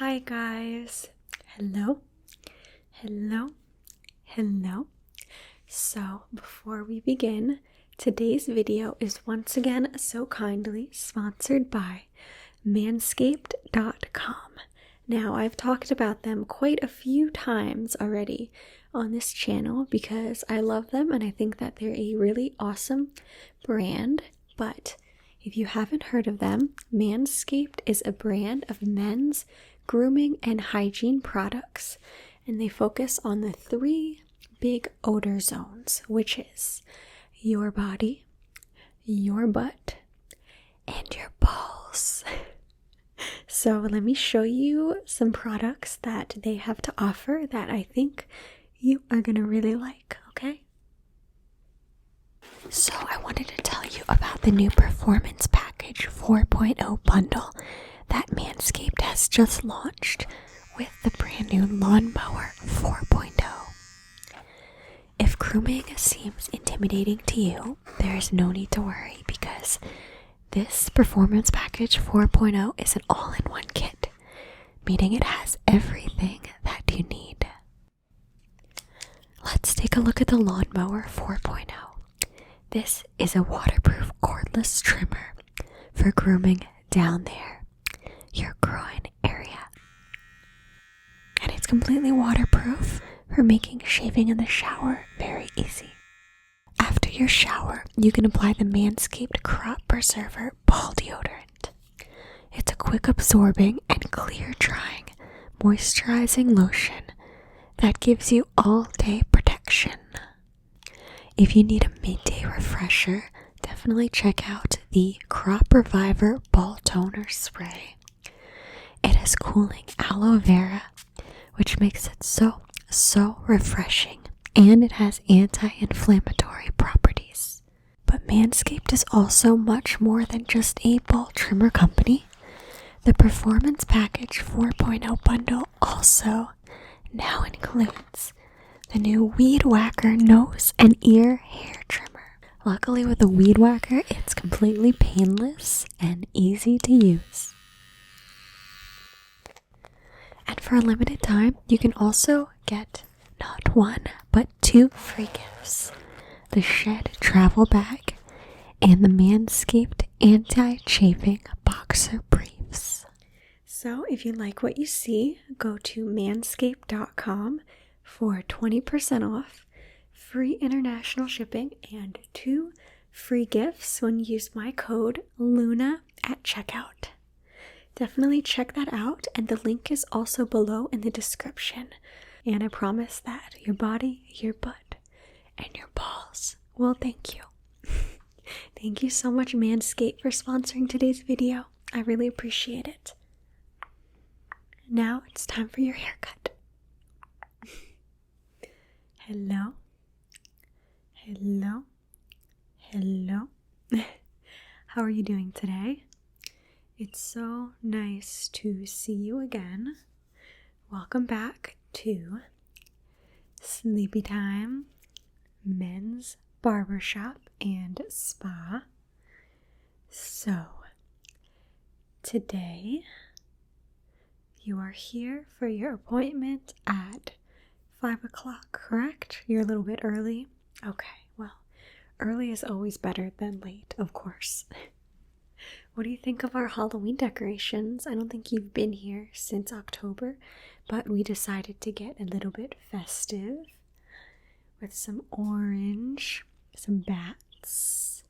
Hi, guys. Hello, hello, hello. So, before we begin, today's video is once again so kindly sponsored by Manscaped.com. Now, I've talked about them quite a few times already on this channel because I love them and I think that they're a really awesome brand. But if you haven't heard of them, Manscaped is a brand of men's grooming and hygiene products, and they focus on the three big odor zones, which is your body, your butt, and your balls. So, let me show you some products that they have to offer that I think you are going to really like, okay? So, I wanted to tell you about the new Performance Package 4.0 bundle that Manscaped has just launched with the brand new Lawnmower 4.0. If grooming seems intimidating to you, there is no need to worry because this Performance Package 4.0 is an all in one kit, meaning it has everything that you need. Let's take a look at the Lawnmower 4.0. This is a waterproof cordless trimmer for grooming down there, your groin area. And it's completely waterproof for making shaving in the shower very easy. After your shower, you can apply the Manscaped Crop Preserver Ball Deodorant. It's a quick absorbing and clear drying moisturizing lotion that gives you all day protection. If you need a midday refresher, definitely check out the Crop Reviver Ball Toner Spray. It has cooling aloe vera, which makes it so, so refreshing, and it has anti inflammatory properties. But Manscaped is also much more than just a ball trimmer company. The Performance Package 4.0 bundle also now includes the new Weed Whacker nose and ear hair trimmer. Luckily, with the Weed Whacker, it's completely painless and easy to use. And for a limited time, you can also get not one, but two free gifts the Shed Travel Bag and the Manscaped Anti Chafing Boxer Briefs. So, if you like what you see, go to manscaped.com for 20% off, free international shipping, and two free gifts when you use my code LUNA at checkout. Definitely check that out, and the link is also below in the description. And I promise that your body, your butt, and your balls will thank you. thank you so much, Manscaped, for sponsoring today's video. I really appreciate it. Now it's time for your haircut. hello, hello, hello. How are you doing today? It's so nice to see you again. Welcome back to Sleepy Time Men's Barbershop and Spa. So, today you are here for your appointment at 5 o'clock, correct? You're a little bit early? Okay, well, early is always better than late, of course. What do you think of our Halloween decorations? I don't think you've been here since October, but we decided to get a little bit festive with some orange, some bats.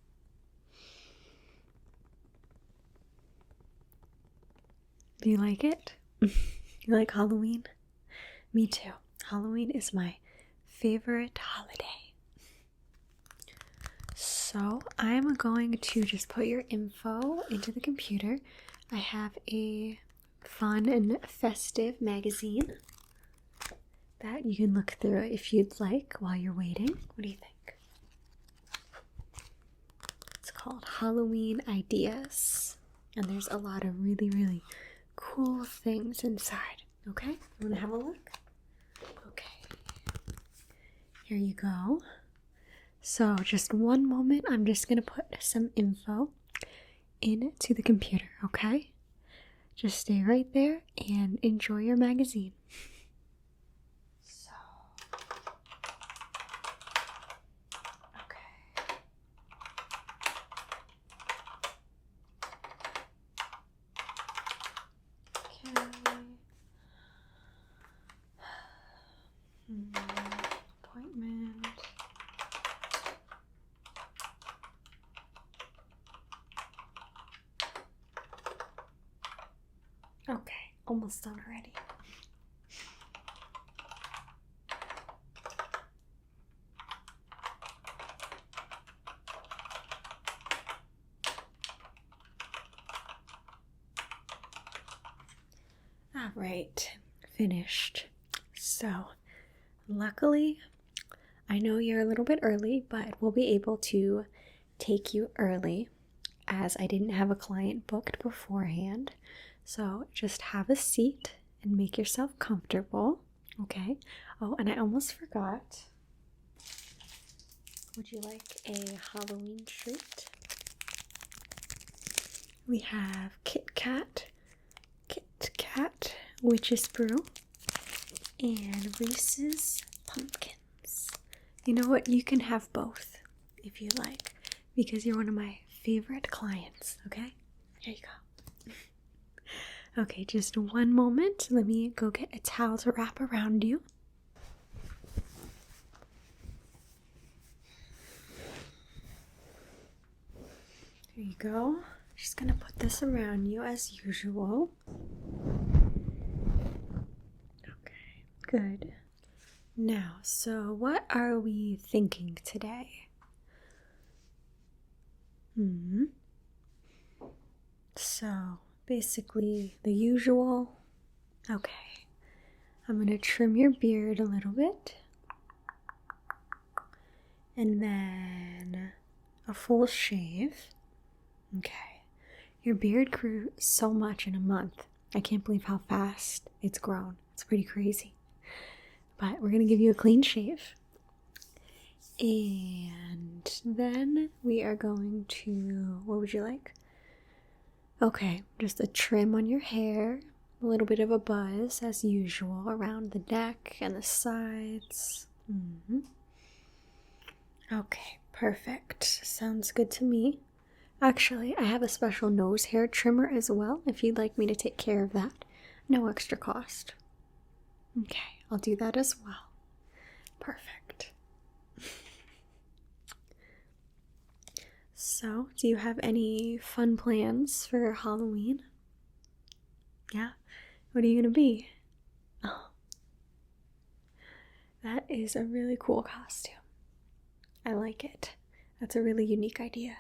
Do you like it? you like Halloween? Me too. Halloween is my favorite holiday. So I'm going to just put your info into the computer. I have a fun and festive magazine that you can look through if you'd like while you're waiting. What do you think? It's called Halloween Ideas, and there's a lot of really, really cool things inside. Okay, you want to have a look? Okay, here you go. So, just one moment, I'm just going to put some info into the computer, okay? just stay right there and enjoy your magazine. So, okay. Okay. Hmm, appointment. Okay, almost done already. All right, finished. So, luckily, I know you're a little bit early, but we'll be able to take you early as I didn't have a client booked beforehand. So, just have a seat and make yourself comfortable. Okay. Oh, and I almost forgot. Would you like a Halloween treat? We have Kit Kat, Kit Kat Witch's Brew, and Reese's Pumpkins. You know what? You can have both if you like, because you're one of my favorite clients, okay? Here you go. okay, just one moment. Let me go get a towel to wrap around you. There you go. Just gonna put this around you as usual. Okay, good. Now, so what are we thinking today? Hmm. So, basically, the usual. Okay. I'm gonna trim your beard a little bit. And then a full shave. Okay. Your beard grew so much in a month. I can't believe how fast it's grown. It's pretty crazy. But we're going to give you a clean shave. And then we are going to, what would you like? Okay, just a trim on your hair, a little bit of a buzz as usual around the neck and the sides. Mm-hmm. Okay, perfect. Sounds good to me. Actually, I have a special nose hair trimmer as well if you'd like me to take care of that. No extra cost. Okay, I'll do that as well. Perfect. so, do you have any fun plans for Halloween? Yeah? What are you gonna be? Oh. That is a really cool costume. I like it. That's a really unique idea.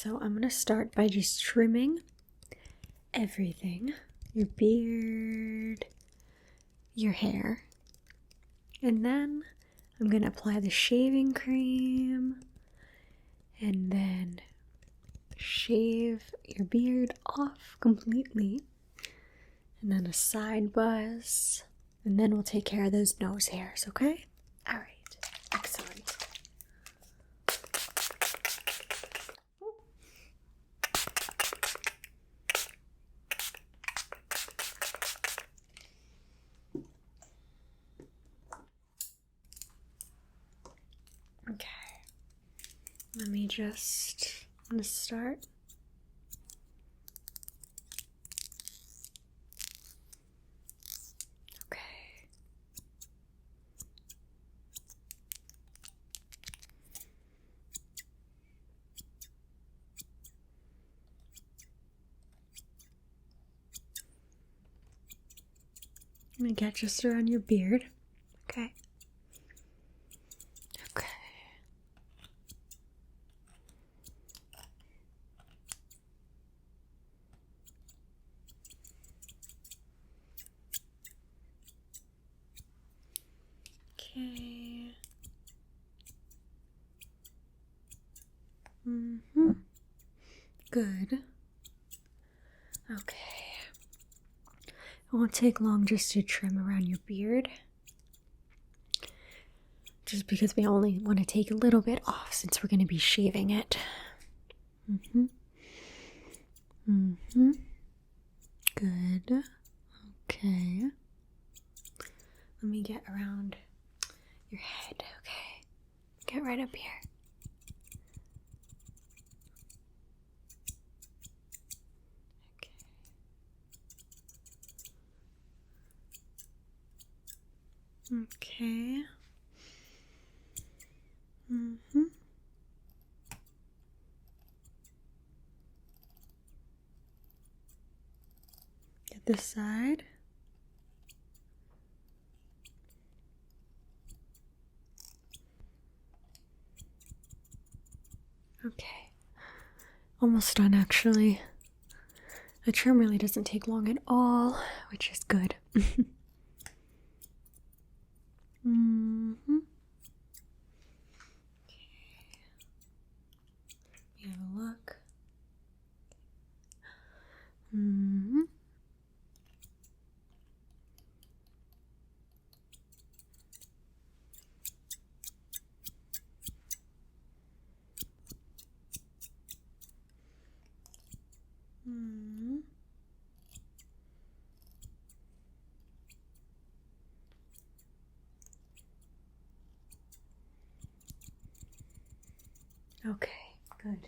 So I'm to start by just trimming everything. Your beard, your hair, and then I'm to apply the shaving cream. And then shave your beard off completely, and then a side buzz, and then we'll take care of those nose hairs, okay? All right, excellent. Okay. Let me just I'm gonna start. Okay. I'm gonna get just around your beard. Okay. Okay. Okay. Mm-hmm. Good. Okay. It won't take long just to trim around your beard. just because we only want to take a little bit off since we're going to be shaving it. Mm-hmm. Mm-hmm. Good. Okay. Let me get around your head, okay? Get right up here. Okay. Mm-hmm. Get this side. Okay. Almost done actually. The trim really doesn't take long at all, which is good. hmm Okay. have a look. hmm Hmm. Okay, good.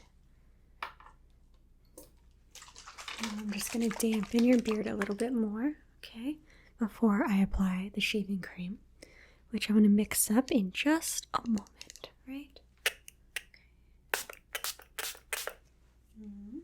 I'm just going to dampen your beard a little bit more, okay, before I apply the shaving cream, which I'm going to mix up in just a moment, right? Mm-hmm.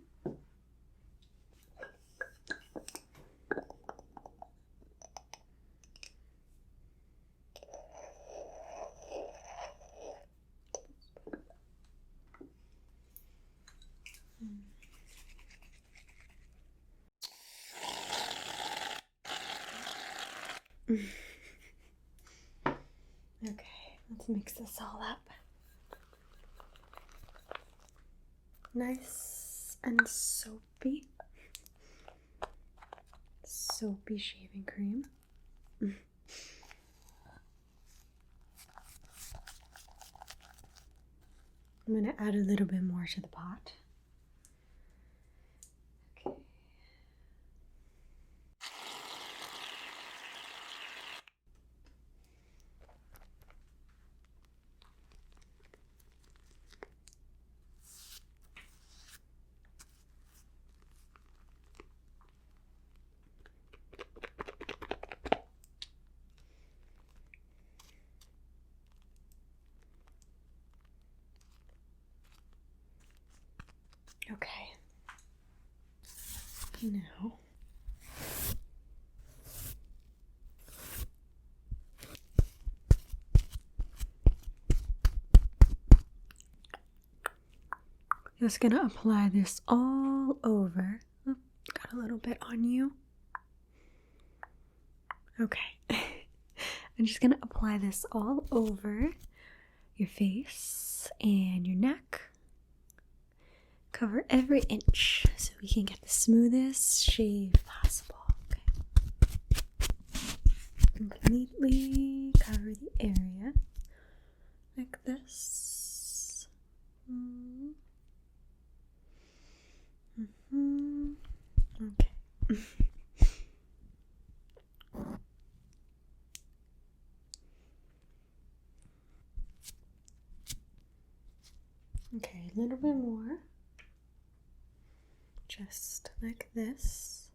okay, let's mix this all up. Nice and soapy. Soapy shaving cream. I'm going to add a little bit more to the pot. Okay. Now. Just gonna apply this all over. Got a little bit on you. Okay. I'm just gonna apply this all over your face and your neck. Cover every inch so we can get the smoothest shave possible. Okay. Completely cover the area like this. Mm. hmm Okay. okay, a little bit more. Just like this.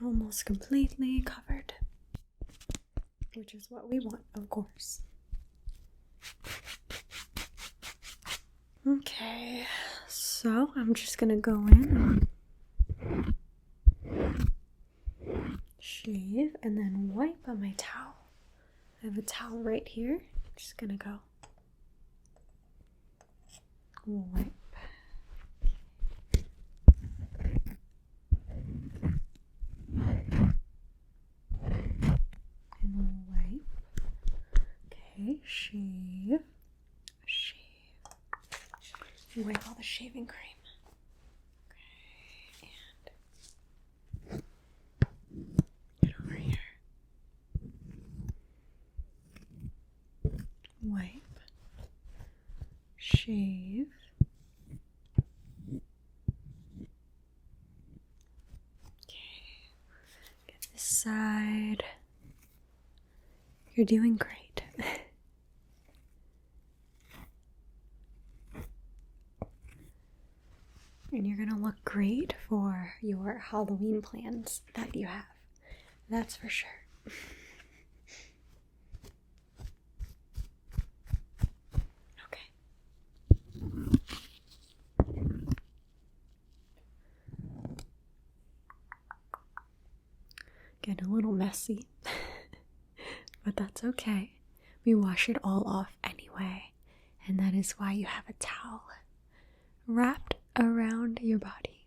Almost completely covered, which is what we want, of course. Okay, so I'm just gonna go in, and then wipe on my towel. I have a towel right here. I'm just gonna go wipe. And wipe. Okay, shave. Shave. Wipe all the shaving cream. You're doing great. and you're gonna look great for your Halloween plans that you have. That's for sure. Okay. Getting a little messy, but that's okay. We wash it all off anyway, and that is why you have a towel wrapped around your body.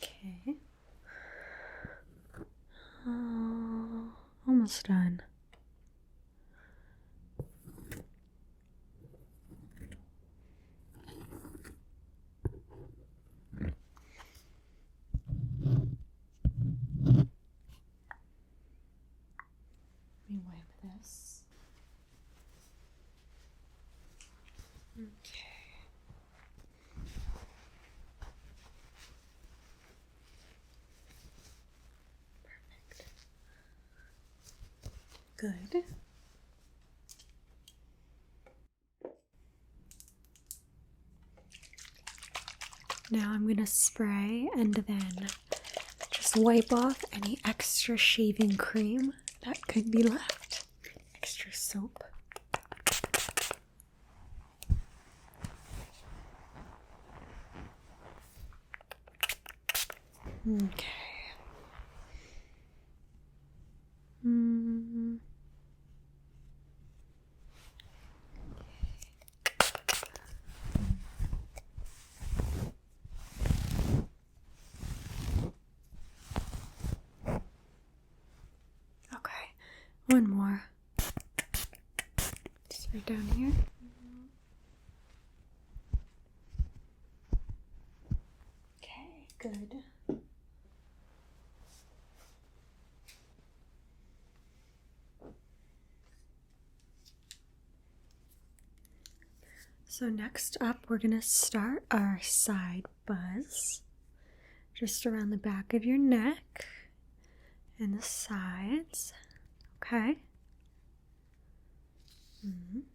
Okay. Oh, almost done. Good. Now I'm going to spray and then just wipe off any extra shaving cream that could be left. Extra soap. Okay. Mm. Okay, one more. Just right down here. Okay, good. So, next up, we're going to start our side buzz just around the back of your neck and the sides. Okay. Mhm. Ready?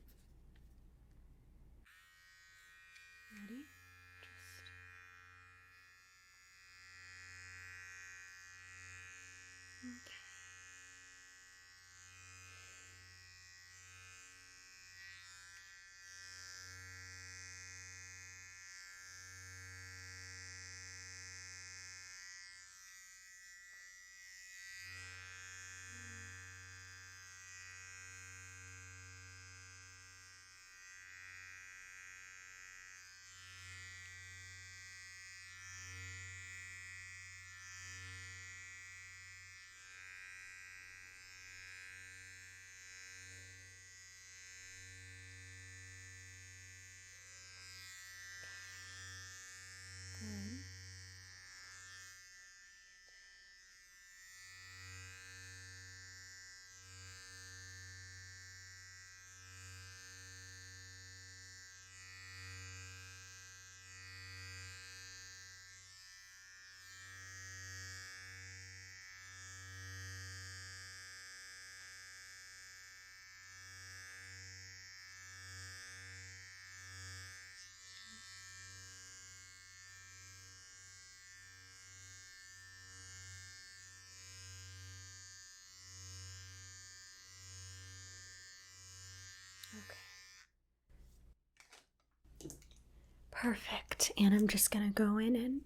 Perfect. And I'm just going to go in and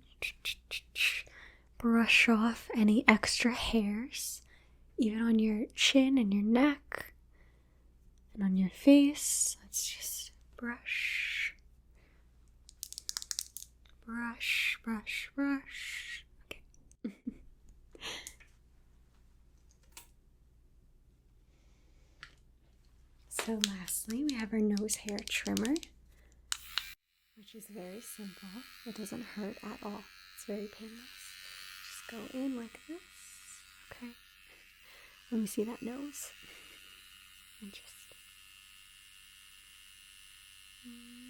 brush off any extra hairs, even on your chin and your neck and on your face. Let's just brush, brush, brush, brush. Okay. so, lastly, we have our nose hair trimmer, which is very simple. It doesn't hurt at all, it's very painless. Just go in like this. Okay. Let me see that nose. And just. Mm.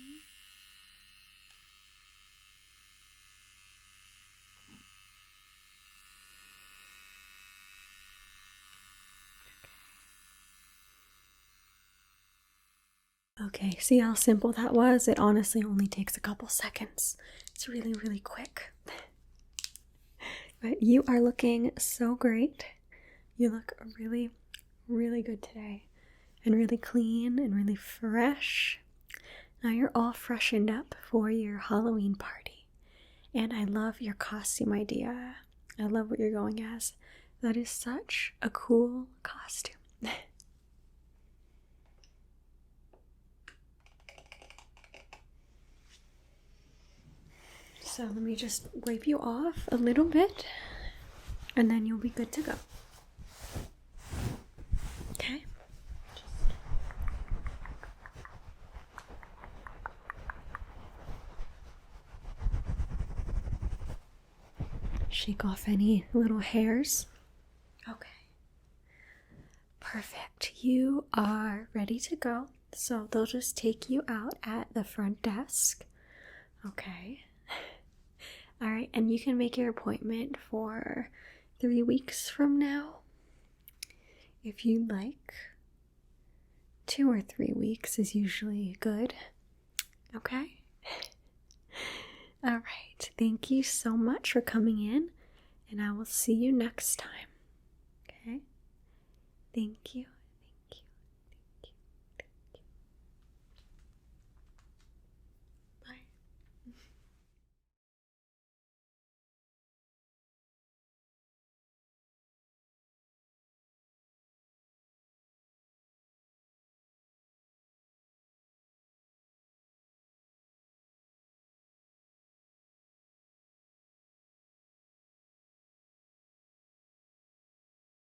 Okay, see how simple that was? It honestly only takes a couple seconds. It's really, really quick. But you are looking so great. You look really, really good today. And really clean and really fresh. Now you're all freshened up for your Halloween party. And I love your costume idea. I love what you're going as. That is such a cool costume. So let me just wipe you off a little bit and then you'll be good to go. Okay? Shake off any little hairs. Okay. Perfect. You are ready to go. So they'll just take you out at the front desk. Okay. All right, and you can make your appointment for three weeks from now if you'd like. Two or three weeks is usually good. Okay? All right, thank you so much for coming in, and I will see you next time. Okay? Thank you.